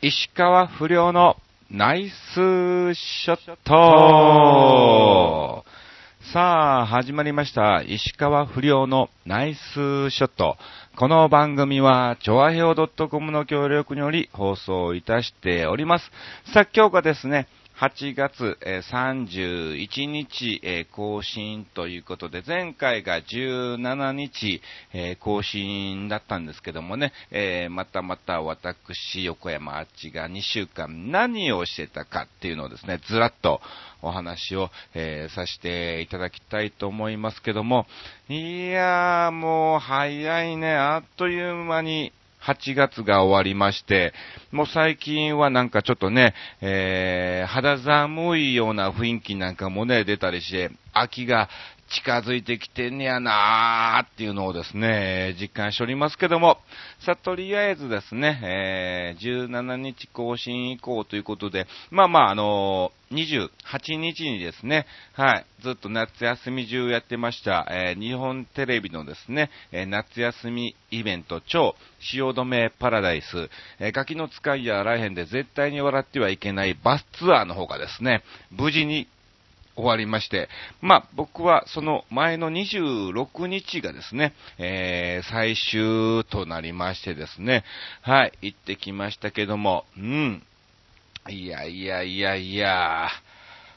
石川不良のナイスショットさあ、始まりました。石川不良のナイスショット。この番組は、ちょわへお .com の協力により放送いたしております。さあ、今日がですね、8月31日、更新ということで、前回が17日、更新だったんですけどもね、またまた私、横山あっちが2週間何をしてたかっていうのをですね、ずらっとお話を、させていただきたいと思いますけども、いやーもう早いね、あっという間に8月が終わりまして、もう最近はなんかちょっとね、えー肌寒いような雰囲気なんかもね、出たりして、秋が近づいてきてんねやなーっていうのをですね、実感しておりますけども、さ、とりあえずですね、えー17日更新以降ということで、まあまあ、あのー28日にですね、はい、ずっと夏休み中やってました、えー日本テレビのですね、え夏休みイベント超汐留パラダイス、えガキの使いやあらへんで絶対に笑ってはいけないバスツアーの方がですね、無事に終わりまして、まあ、僕はその前の26日がですね、えー、最終となりましてですね、はい、行ってきましたけども、うん。いやいやいやいや、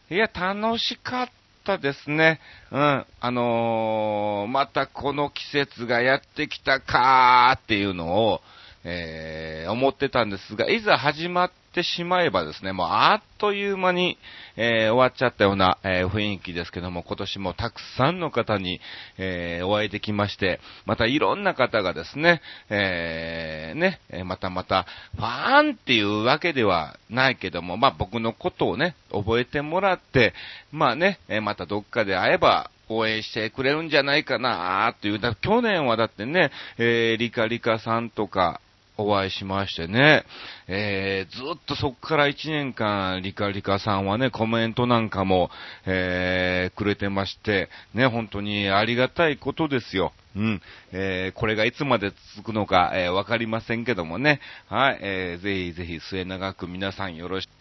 いや、楽しかったですね。うん。あのーまたこの季節がやってきたかーっていうのを、えー思ってたんですが、いざ始まってしまえばですね、もうあっという間に、えー終わっちゃったような、えー雰囲気ですけども、今年もたくさんの方に、えお会いできまして、またいろんな方がですね、えーね、またまた、ファーンっていうわけではないけども、まあ僕のことをね、覚えてもらって、まあね、またどっかで会えば、応援してくれるんじゃないかなという、だ去年はだってね、えリカリカさんとか、お会いしましてね、えーずっとそこから1年間、リカリカさんはね、コメントなんかも、えーくれてまして、ね、本当にありがたいことですよ。うん。えーこれがいつまで続くのか、えーわかりませんけどもね。はい。えーぜひぜひ末永く皆さんよろしく。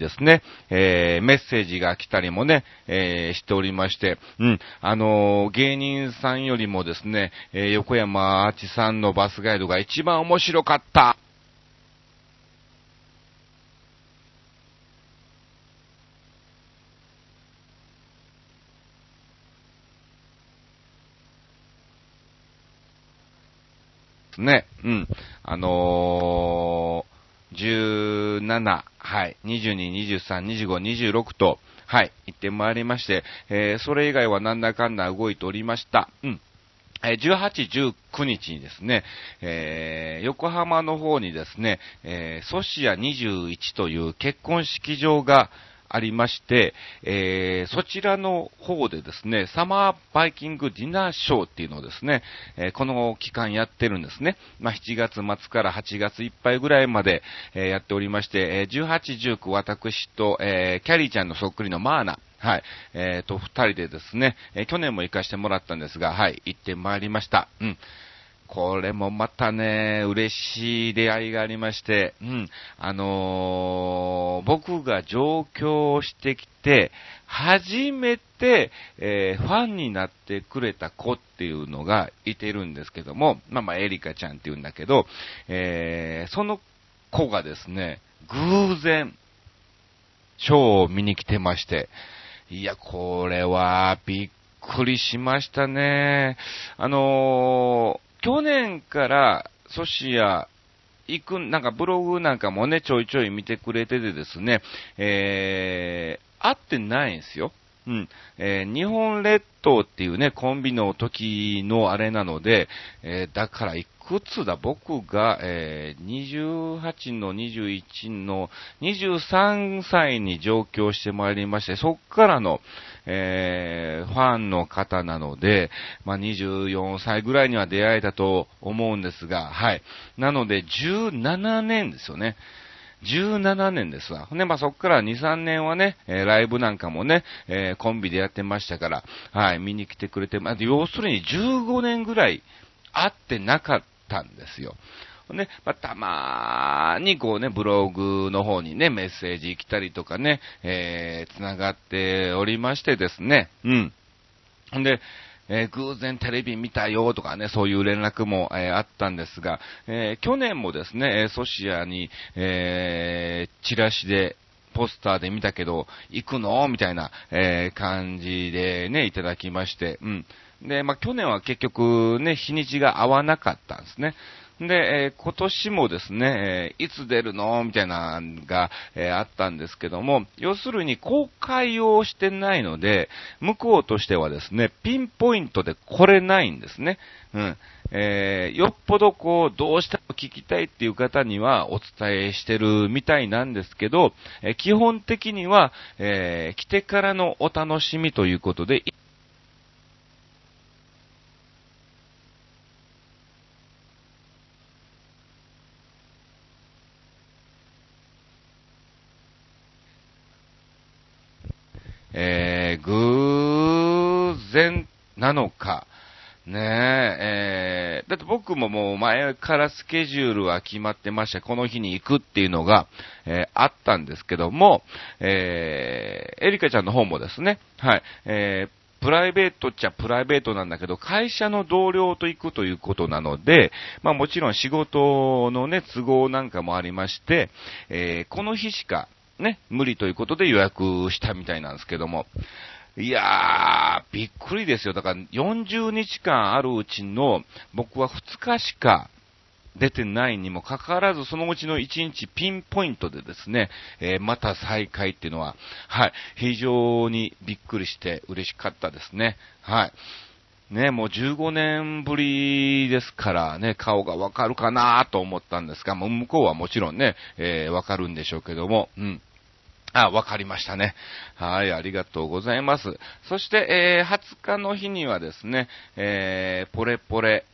ですね、えーメッセージが来たりもね、えーしておりまして、うん、あのー芸人さんよりもですね、えー横山あちさんのバスガイドが一番面白かった。ね。うん。あのー、17、はい、22、23、25、26と、はい、行ってまいりまして、えーそれ以外はなんだかんだ動いておりました。うん。え18、19日にですね、えー横浜の方にですね、えーソシア21という結婚式場がありまして、えーそちらの方でですね、サマーバイキングディナーショーっていうのをですね、えーこの期間やってるんですね。まあ、7月末から8月いっぱいぐらいまで、えーやっておりまして、えー18、19私と、えーキャリーちゃんのそっくりのマーナ、はい。えー、と、二人でですね、えー去年も行かしてもらったんですが、はい、行ってまいりました。うん。これもまたね、嬉しい出会いがありまして、うん。あのー僕が上京してきて、初めて、えーファンになってくれた子っていうのがいてるんですけども、まあまあ、エリカちゃんって言うんだけど、えーその子がですね、偶然、ショーを見に来てまして、いや、これはびっくりしましたね。あのー去年からソシア行く、なんかブログなんかもね、ちょいちょい見てくれててですね、えー、会ってないんですよ。うん。えー日本列島っていうね、コンビの時のあれなので、えーだからいくつだ僕が、えー28の21の23歳に上京してまいりまして、そっからの、えファンの方なので、まあ、24歳ぐらいには出会えたと思うんですが、はい。なので、17年ですよね。17年ですわ。ね、まあ、そっから2、3年はね、えー、ライブなんかもね、えー、コンビでやってましたから、はい、見に来てくれて、まあ、要するに15年ぐらい会ってなかったんですよ。ね、まあ、たまーにこうね、ブログの方にね、メッセージ来たりとかね、えー、繋がっておりましてですね、うん。んで、えー、偶然テレビ見たよとかね、そういう連絡も、えー、あったんですが、えー、去年もですね、ソシアに、えチラシで、ポスターで見たけど、行くの？みたいな、え感じでね、いただきまして、うん。で、まあ、去年は結局ね、日にちが合わなかったんですね。で、えー、今年もですね、えー、いつ出るのみたいなのが、えー、あったんですけども、要するに公開をしてないので、向こうとしてはですね、ピンポイントで来れないんですね。うん。えよっぽどこう、どうしても聞きたいっていう方にはお伝えしてるみたいなんですけど、え基本的には、え来てからのお楽しみということで、ー、偶然なのか、ねえ、えー、だって僕ももう前からスケジュールは決まってました。この日に行くっていうのが、えー、あったんですけども、えー、エリカちゃんの方もですね、はい、えー、プライベートっちゃプライベートなんだけど、会社の同僚と行くということなので、まあもちろん仕事のね、都合なんかもありまして、えー、この日しかね、無理ということで予約したみたいなんですけども。いやー、びっくりですよ。だから40日間あるうちの僕は2日しか出てないにもかかわらず、そのうちの1日ピンポイントでですね、えー、また再開っていうのは、はい、非常にびっくりして嬉しかったですね。はい。ね、もう15年ぶりですからね、顔がわかるかなと思ったんですが、もう向こうはもちろんね、えー、わかるんでしょうけども、うん。あ、わかりましたね。はい、ありがとうございます。そして、えー、20日の日にはですね、えー、ポレポレ、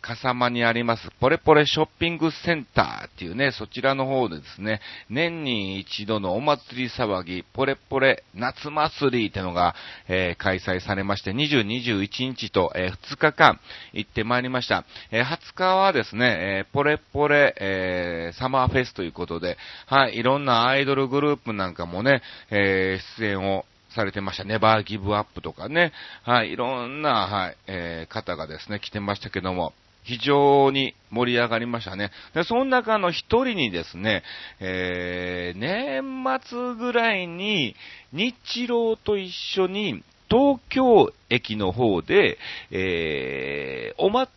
笠間にあります、ポレポレショッピングセンターっていうね、そちらの方でですね、年に一度のお祭り騒ぎ、ポレポレ夏祭りってのが、えー、開催されまして、20、21日と、えー、2日間行ってまいりました。えー、20日はですね、えポレポレ、えサマーフェスということで、はい、いろんなアイドルグループなんかもね、え出演をされてました。ネバーギブアップとかね。はい、いろんな、はい、え、方がですね、来てましたけども、非常に盛り上がりましたね。で、その中の一人にですね、えー、年末ぐらいに、日露と一緒に、東京駅の方で、えー、おま、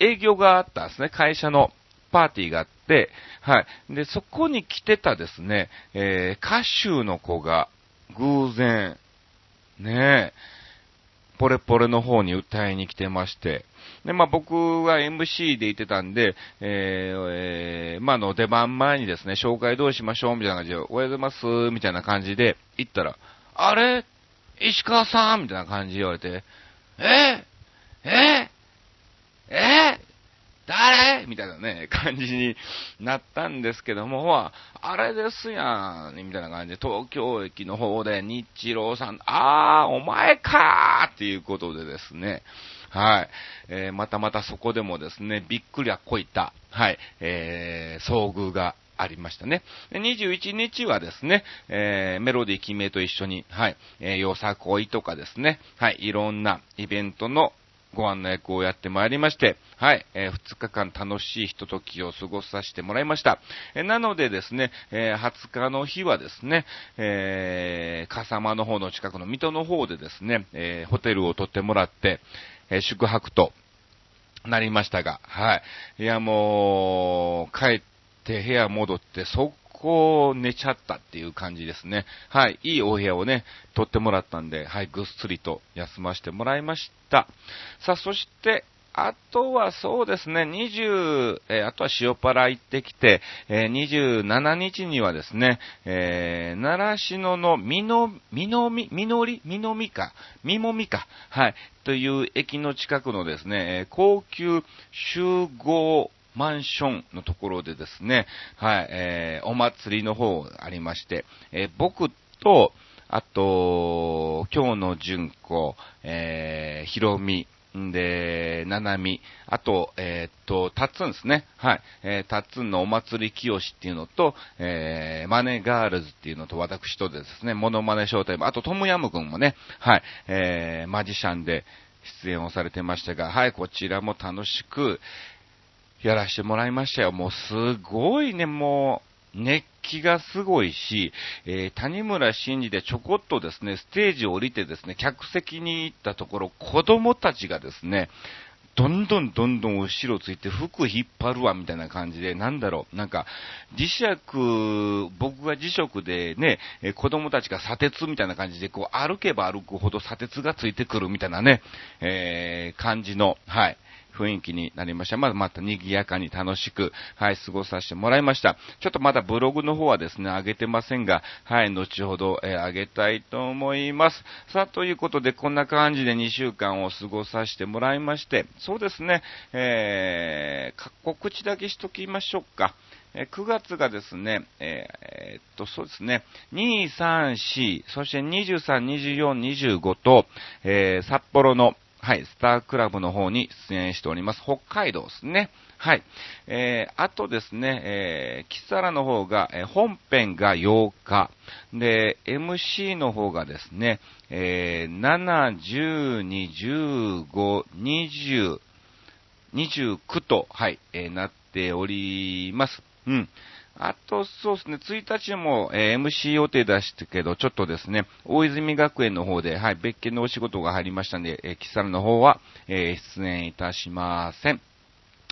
営業があったんですね、会社のパーティーがあって、はい。で、そこに来てたですね、えー、歌手の子が、偶然、ねえ、ポレポレの方に歌いに来てまして、で、まあ僕は MC でいてたんで、えー、えー、まあの出番前にですね、紹介どうしましょうみたいな感じで、おはようございますみたいな感じで行ったら、あれ？石川さん？みたいな感じで言われて、ええ？え？え？誰みたいなね、感じになったんですけども、あれですやん、みたいな感じで、東京駅の方で日露さん、あー、お前かーっていうことでですね、はい。えー、またまたそこでもですね、びっくりはこいた、はい、えー、遭遇がありましたね。21日はですね、えー、メロディー決めと一緒に、はい、えー、よさこいとかですね、はい、いろんなイベントのご案内役をやってまいりまして、はい、えー、2日間楽しいひとときを過ごさせてもらいました。えー、なのでですね、えー、20日の日はですね、えー、笠間の方の近くの水戸の方でですね、えー、ホテルを取ってもらって、えー、宿泊となりましたが、はい。いや、もう、帰って部屋戻って速こう寝ちゃったっていう感じですね。はい。いいお部屋をね、取ってもらったんで、はい、ぐっすりと休ませてもらいました。さあ、そして、あとはそうですね、20、えー、あとは塩原行ってきて、えー、27日にはですね、えー、習志野のみの、みのみ、みのり、みのみか、みもみか、はい、という駅の近くのですねえ、高級集合マンションのところでですね、はい、えー、お祭りの方ありまして、えー、僕と、あと、今日の純子、えー、ひろみ、んで、ななみ、あと、えー、っと、たっつんですね。はい。えー、たっつんのお祭り清っていうのと、えー、マネガールズっていうのと、私とでですね、モノマネ招待も、あとトムヤムくんもね、はい、えー、マジシャンで出演をされてましたが、はい、こちらも楽しくやらせてもらいましたよ。もうすごいね、もう、熱気がすごいし、えー、谷村新司でちょこっとですね、ステージを降りてですね、客席に行ったところ、子供たちがですね、どんどんどんどん後ろついて服引っ張るわみたいな感じで、なんだろう、なんか、磁石、僕が磁石でね、え子供たちが砂鉄みたいな感じで、こう歩けば歩くほど砂鉄がついてくるみたいなね、えー、感じの、はい、雰囲気になりました。まだまた賑やかに楽しく、はい、過ごさせてもらいました。ちょっとまだブログの方はですね、上げてませんが、はい、後ほど、えー、上げたいと思います。さあ、ということで、こんな感じで2週間を過ごさせてもらいまして、そうですね、えー、告知だけしときましょうか。9月がですね、えー、っと、そうですね、2、3、4、そして23、24、25と、えー、札幌のはい、スタークラブの方に出演しております。北海道ですね。はい。えー、あとですね、えー、キサラの方が、えー、本編が8日。で、MC の方がですね、えー、7、12、15、20、29と、はい、えー、なっております。うん。あと、そうですね、1日も、えー、MC 予定出したけど、ちょっとですね、大泉学園の方で、はい、別件のお仕事が入りましたんで、えー、キサルの方は、えー、出演いたしません。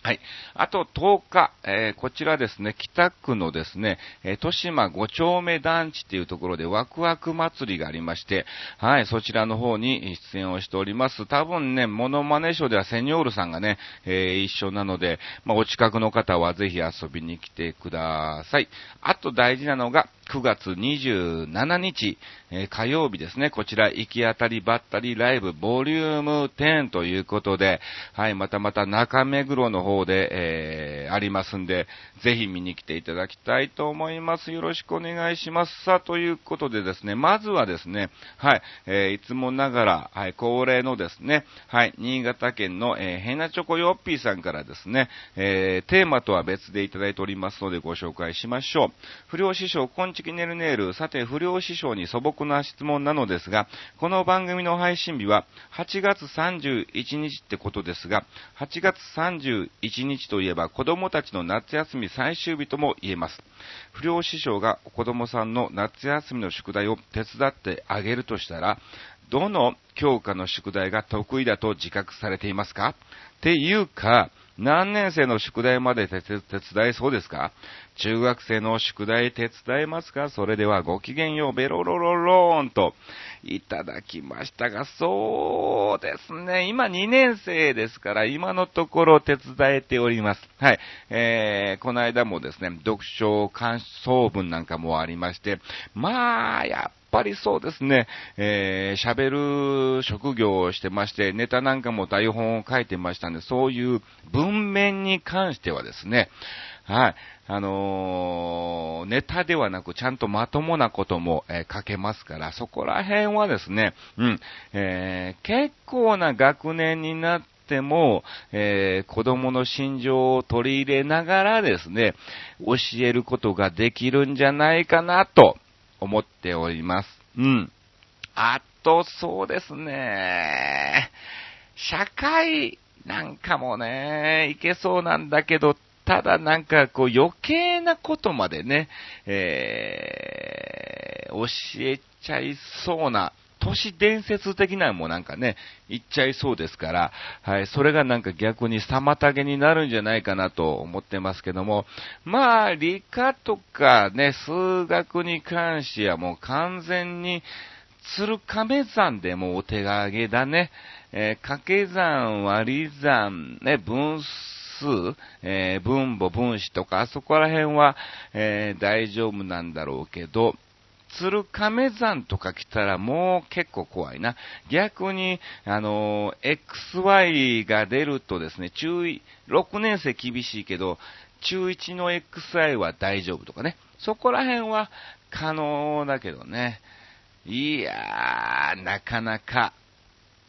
はい。あと10日、えー、こちらですね、北区のですね、えー、豊島5丁目団地っていうところでワクワク祭りがありまして、はい、そちらの方に出演をしております。多分ね、モノマネショーではセニョールさんがね、えー、一緒なので、まあ、お近くの方はぜひ遊びに来てください。あと大事なのが、9月27日、え、火曜日ですね、こちら、行き当たりばったりライブボリューム10ということで、はい、またまた中目黒の方で、えー、ありますんで、ぜひ見に来ていただきたいと思います。よろしくお願いします。さあ、ということでですね、まずはですね、はい、えー、いつもながら、はい、恒例のですね、はい、新潟県の、えー、ヘナチョコヨッピーさんからですね、えー、テーマとは別でいただいておりますのでご紹介しましょう。不良師匠、こんちきねるねる。さて、不良師匠に素朴な質問なのですが、この番組の配信日は8月31日ってことですが、8月31日といえば子供たちの夏休み最終日とも言えます。不良師匠が子供さんの夏休みの宿題を手伝ってあげるとしたら、どの教科の宿題が得意だと自覚されていますか？っていうか、何年生の宿題まで手伝えそうですか？中学生の宿題手伝えますか？それではごきげんよう、ベロロロローンといただきましたが、そうですね。今2年生ですから、今のところ手伝えております。はい。えー、この間もですね、読書感想文なんかもありまして、まあ、やっぱりそうですね、えー、喋る職業をしてまして、ネタなんかも台本を書いてましたんで、そういう文面に関してはですね、はい。あのー、ネタではなく、ちゃんとまともなことも、えー、書けますから、そこら辺はですね、うん、えー、結構な学年になっても、えー、子供の心情を取り入れながらですね、教えることができるんじゃないかなと思っております。うん。あと、そうですね。社会なんかもね、いけそうなんだけど、ただなんかこう余計なことまでね、えー、教えちゃいそうな、都市伝説的なのもなんかね、言っちゃいそうですから、はい、それがなんか逆に妨げになるんじゃないかなと思ってますけども、まあ、理科とかね、数学に関してはもう完全に、鶴亀山でもお手上げだね。えー、掛け算、割り算、ね、分数、えー、分母、分子とか、あそこら辺は、えー、大丈夫なんだろうけど、鶴亀山とか来たらもう結構怖いな。逆に、あの、XY が出るとですね、中位、6年生厳しいけど、中1の XI は大丈夫とかね。そこら辺は可能だけどね。いやー、なかなか。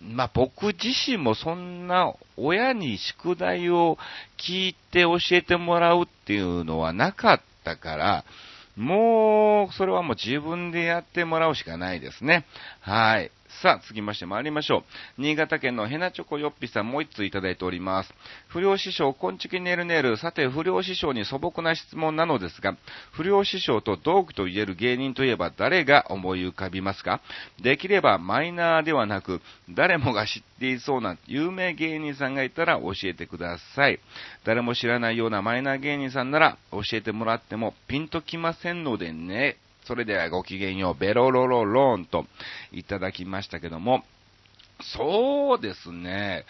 まあ、僕自身もそんな親に宿題を聞いて教えてもらうっていうのはなかったから、もう、それはもう自分でやってもらうしかないですね。はい。さあ、続きまして参りましょう。新潟県のヘナチョコヨッピさんもう一通いただいております。不良師匠、こんちきねるねる。さて、不良師匠に素朴な質問なのですが、不良師匠と同期と言える芸人といえば誰が思い浮かびますか？できればマイナーではなく、誰もが知っていそうな有名芸人さんがいたら教えてください。誰も知らないようなマイナー芸人さんなら教えてもらってもピンときませんのでね。それではごきげんよう、ベロロロローンといただきましたけども、そうですね。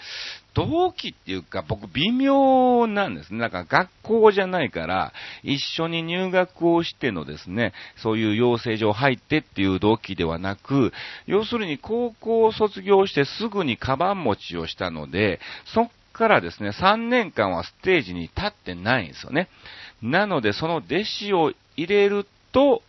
同期っていうか、僕微妙なんですね。なんか学校じゃないから、一緒に入学をしてのですね、そういう養成所入ってっていう同期ではなく、要するに高校を卒業してすぐにカバン持ちをしたので、そっからですね、3年間はステージに立ってないんですよね。なので、その弟子を入れると、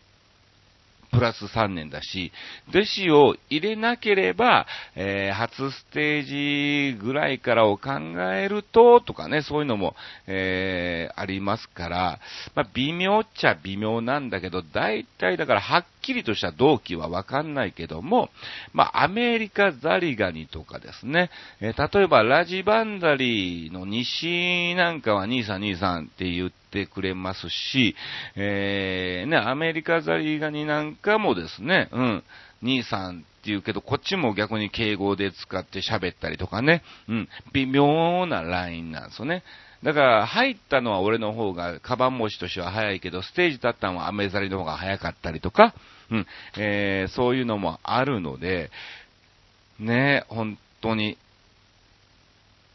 プラス3年だし、弟子を入れなければ、えー、初ステージぐらいからを考えると、とかね、そういうのも、えー、ありますから、まあ、微妙っちゃ微妙なんだけど、大体だからはっきりとした動機はわかんないけども、まあ、アメリカザリガニとかですね、えー、例えばラジバンダリの西なんかは兄さん兄さんって言って、くれますし、えー、ね、アメリカザリガニなんかもですね、うん、兄さんって言うけど、こっちも逆に敬語で使って喋ったりとかね、うん、微妙なラインなんですよね。だから、入ったのは俺の方が、カバン持ちとしては早いけど、ステージ立ったのはアメザリの方が早かったりとか、うん、えー、そういうのもあるので、ね、本当に、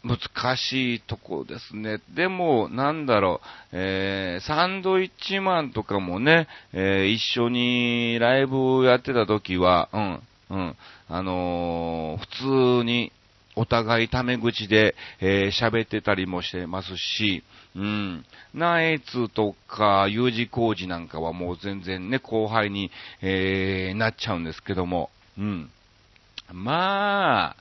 難しいとこですね。でも、なんだろう、えー、サンドイッチマンとかもね、えー、一緒にライブをやってた時は、うん、うん、あのー、普通に、お互いタメ口で、えー、喋ってたりもしてますし、うん。ナエツとか U 字工事なんかはもう全然ね、後輩に、えー、なっちゃうんですけども、うん。まあ、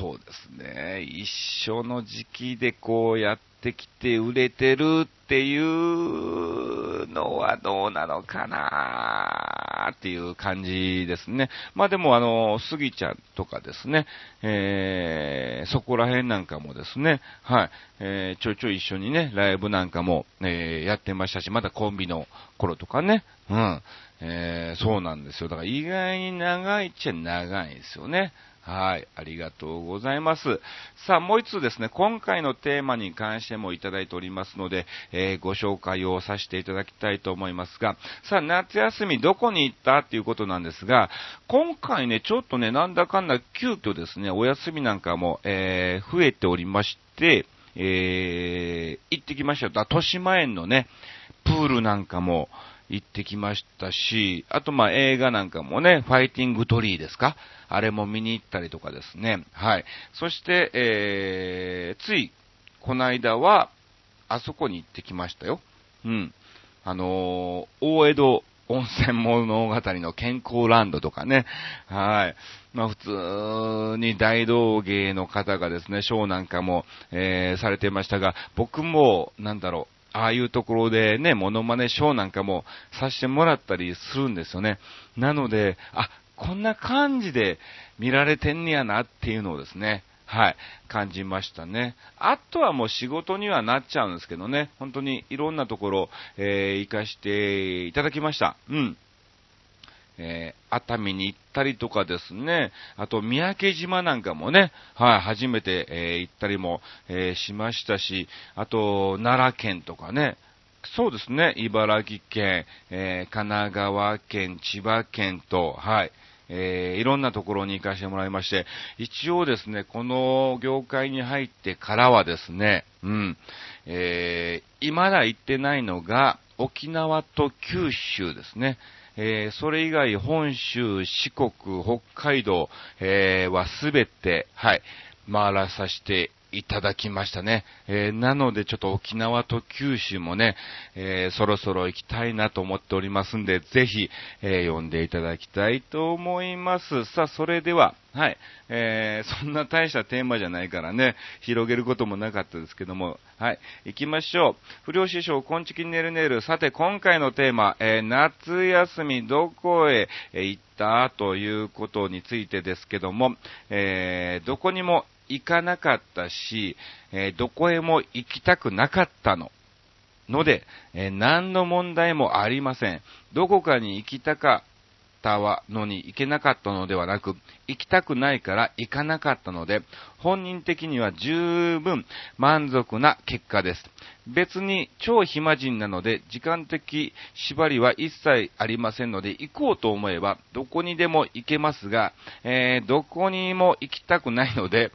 そうですね。一緒の時期でこうやってきて売れてるっていうのはどうなのかなっていう感じですね。まあでもあの、スギちゃんとかですね、えー、そこら辺なんかもですね、はい、えー、ちょいちょい一緒にね、ライブなんかも、えー、やってましたし、まだコンビの頃とかね、うん、えー、そうなんですよ。だから意外に長いっちゃ長いんですよね。はい。ありがとうございます。さあ、もう一つですね、今回のテーマに関してもいただいておりますので、えー、ご紹介をさせていただきたいと思いますが、さあ、夏休みどこに行ったっていうことなんですが、今回ね、ちょっとね、なんだかんだ急遽ですね、お休みなんかも、えー、増えておりまして、えー、行ってきましたよ。豊島園のね、プールなんかも、行ってきましたし、あとまあ映画なんかもね、ファイティングトリーですか？あれも見に行ったりとかですね。はい。そして、えー、つい、この間は、あそこに行ってきましたよ。うん。あのー、大江戸温泉物語の健康ランドとかね。はい。まあ普通に大道芸の方がですね、ショーなんかも、えー、されてましたが、僕も、なんだろう、ああいうところでね、モノマネショーなんかもさせてもらったりするんですよね。なので、あ、こんな感じで見られてんねやなっていうのをですね、はい、感じましたね。あとはもう仕事にはなっちゃうんですけどね、本当にいろんなところ、えー、行かしていただきました。うん。えー、熱海に行ったりとかですね、あと三宅島なんかもね、はい、初めて、えー、行ったりも、えー、しましたし、あと奈良県とかね、そうですね、茨城県、えー、神奈川県、千葉県と、はい、えー、いろんなところに行かせてもらいまして、一応ですね、この業界に入ってからはですね、うん、えー、未だ行ってないのが、沖縄と九州ですね。えー、それ以外本州、四国、北海道、えー、はすべて、はい、回らさせていただきましたね。えー、なのでちょっと沖縄と九州もね、えー、そろそろ行きたいなと思っておりますんで、ぜひ、えー、読んでいただきたいと思います。さあ、それでは、はい、えー、そんな大したテーマじゃないからね、広げることもなかったですけども、はい、行きましょう。不良師匠、こんちきねるねる。さて、今回のテーマ、えー、夏休みどこへ行った？ということについてですけども、えー、どこにも行かなかったし、えー、どこへも行きたくなかったの。ので、えー、何の問題もありません。どこかに行きたかったのに行けなかったのではなく、行きたくないから行かなかったので、本人的には十分満足な結果です。別に超暇人なので、時間的縛りは一切ありませんので、行こうと思えばどこにでも行けますが、えー、どこにも行きたくないので、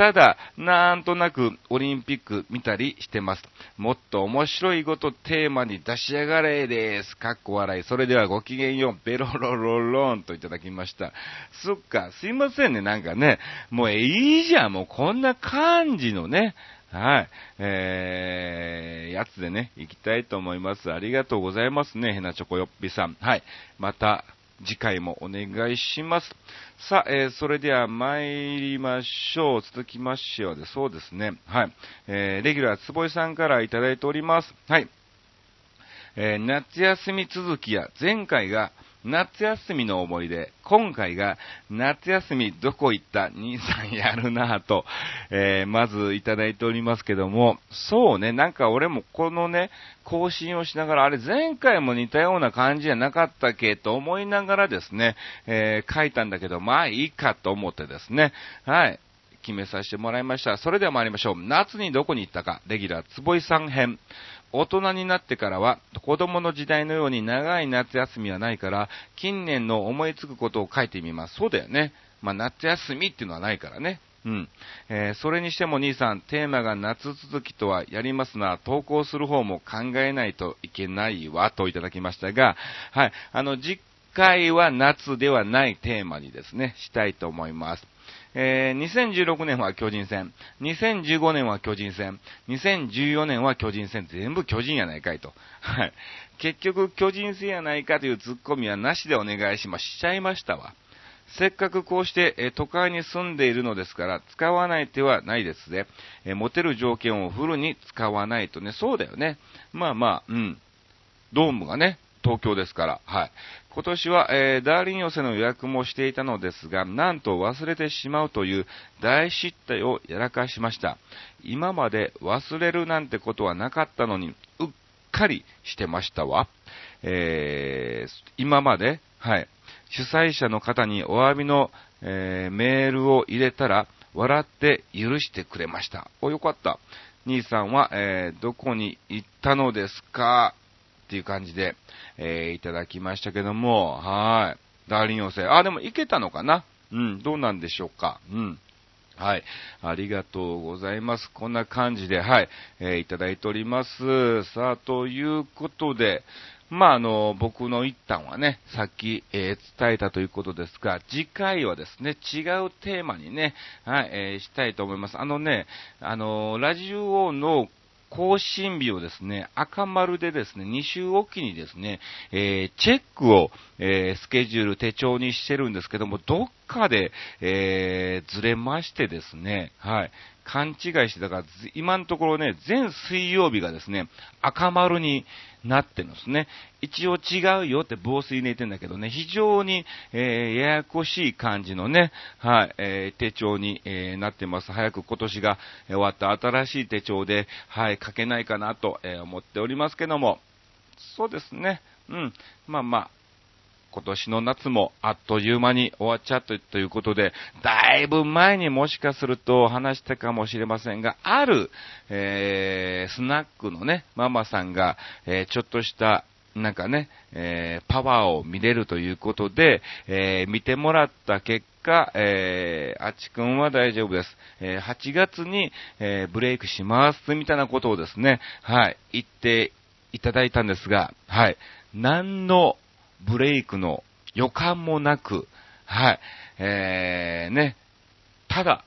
ただ、なんとなくオリンピック見たりしてます。もっと面白いことテーマに出しやがれです。かっこ笑い。それではごきげんよう。ベロロロロンといただきました。そっか、すいませんね。なんかね、もういいじゃん。もうこんな感じのね、はい。えー、やつでね、行きたいと思います。ありがとうございますね、ヘナチョコヨッピさん。はい。また、次回もお願いします。さあ、えー、それでは参りましょう。続きましてはで、そうですね。はい。えー、レギュラー坪井さんからいただいております。はい。えー、夏休み続きや、前回が夏休みの思い出、今回が夏休みどこ行った兄さんやるなぁと、えー、まずいただいておりますけども、そうね、なんか俺もこのね、更新をしながら、あれ前回も似たような感じじゃなかったっけと思いながらですね、えー、書いたんだけど、まあいいかと思ってですね、はい。決めさせてもらいました。それでは参りましょう。夏にどこに行ったか、レギュラー、坪井さん編。大人になってからは、子供の時代のように長い夏休みはないから、近年の思いつくことを書いてみます。そうだよね。まあ、夏休みっていうのはないからね。うん。えー、それにしても兄さん、テーマが夏続きとはやりますな、投稿する方も考えないといけないわ、といただきましたが、はい。あの、次回は夏ではないテーマにですね、したいと思います。えー、2016年は巨人戦、2015年は巨人戦、2014年は巨人戦、全部巨人やないかいと。はい。結局巨人戦やないかというツッコミはなしでお願いします。しちゃいましたわ。せっかくこうして、え都会に住んでいるのですから、使わない手はないですね。え持てる条件をフルに使わないとね、そうだよね。まあまあ、うん。ドームがね、東京ですから、はい。今年は、えー、ダーリン寄せの予約もしていたのですが、なんと忘れてしまうという大失態をやらかしました。今まで忘れるなんてことはなかったのに、うっかりしてましたわ。えー、今まで、はい。主催者の方にお詫びの、えー、メールを入れたら、笑って許してくれました。お、よかった。兄さんは、えー、どこに行ったのですか？っていう感じで、えー、いただきましたけども、はい。ダーリン要請。あ、でもいけたのかな？うん、どうなんでしょうか？うん。はい。ありがとうございます。こんな感じで、はい。えー、いただいております。さあ、ということで、まあ、あの、僕の一旦はね、さっき、えー、伝えたということですが、次回はですね、違うテーマにね、はい、えー、したいと思います。あのね、あの、ラジオの更新日をですね、赤丸でですね、2週おきにですね、えー、チェックを、えー、スケジュール手帳にしてるんですけども、どっかで、えー、ずれましてですね、はい。勘違いしてたから、今のところね、全水曜日がですね、赤丸になってるんですね。一応違うよって防水に言ってんだけどね、非常に、えー、ややこしい感じのね、はい、えー、手帳に、えー、なってます。早く今年が終わった新しい手帳で、はい、書けないかなと、え思っておりますけども、そうですね、うん、まあまあ、今年の夏もあっという間に終わっちゃったということで、だいぶ前にもしかすると話したかもしれませんが、ある、えー、スナックのね、ママさんが、えー、ちょっとしたなんかね、えー、パワーを見れるということで、えー、見てもらった結果、えー、あちくんは大丈夫です。えー、8月に、えー、ブレイクします、みたいなことをですね、はい、言っていただいたんですが、はい、何のブレイクの予感もなく、はい、えー、ね、ただ、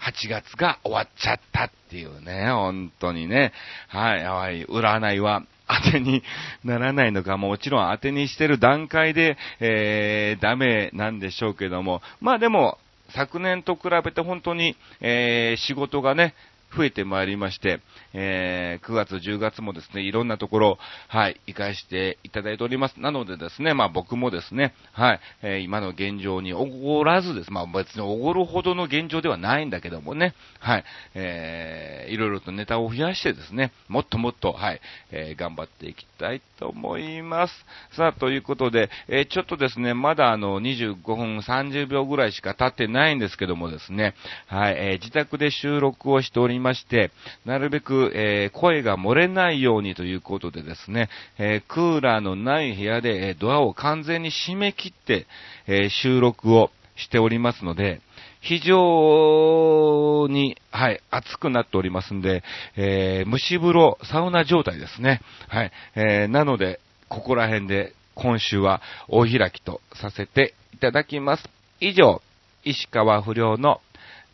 8月が終わっちゃったっていうね、本当にね。はい、やばい、占いは当てにならないのか、もちろん当てにしてる段階で、えー、ダメなんでしょうけども、まあでも、昨年と比べて本当に、えー、仕事がね、増えてまいりまして、えー、9月、10月もですね、いろんなところ、はい、行かしていただいております。なのでですね、まあ僕もですね、はい、えー、今の現状におごらずです。まあ別におごるほどの現状ではないんだけどもね、はい、えー、いろいろとネタを増やしてですね、もっともっと、はい、えー、頑張っていきたいと思います。さあ、ということで、えー、ちょっとですね、まだあの、25分30秒ぐらいしか経ってないんですけどもですね、はい、えー、自宅で収録をしておりままして、なるべく、えー、声が漏れないようにということでですね、えー、クーラーのない部屋で、えドアを完全に閉め切って、え収録をしておりますので、非常に、はい、暑くなっておりますんで、え、蒸し風呂、サウナ状態ですね。はい、えー、なので、ここら辺で今週は大開きとさせていただきます。以上、石川不良の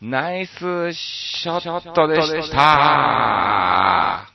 ナイスショットでした。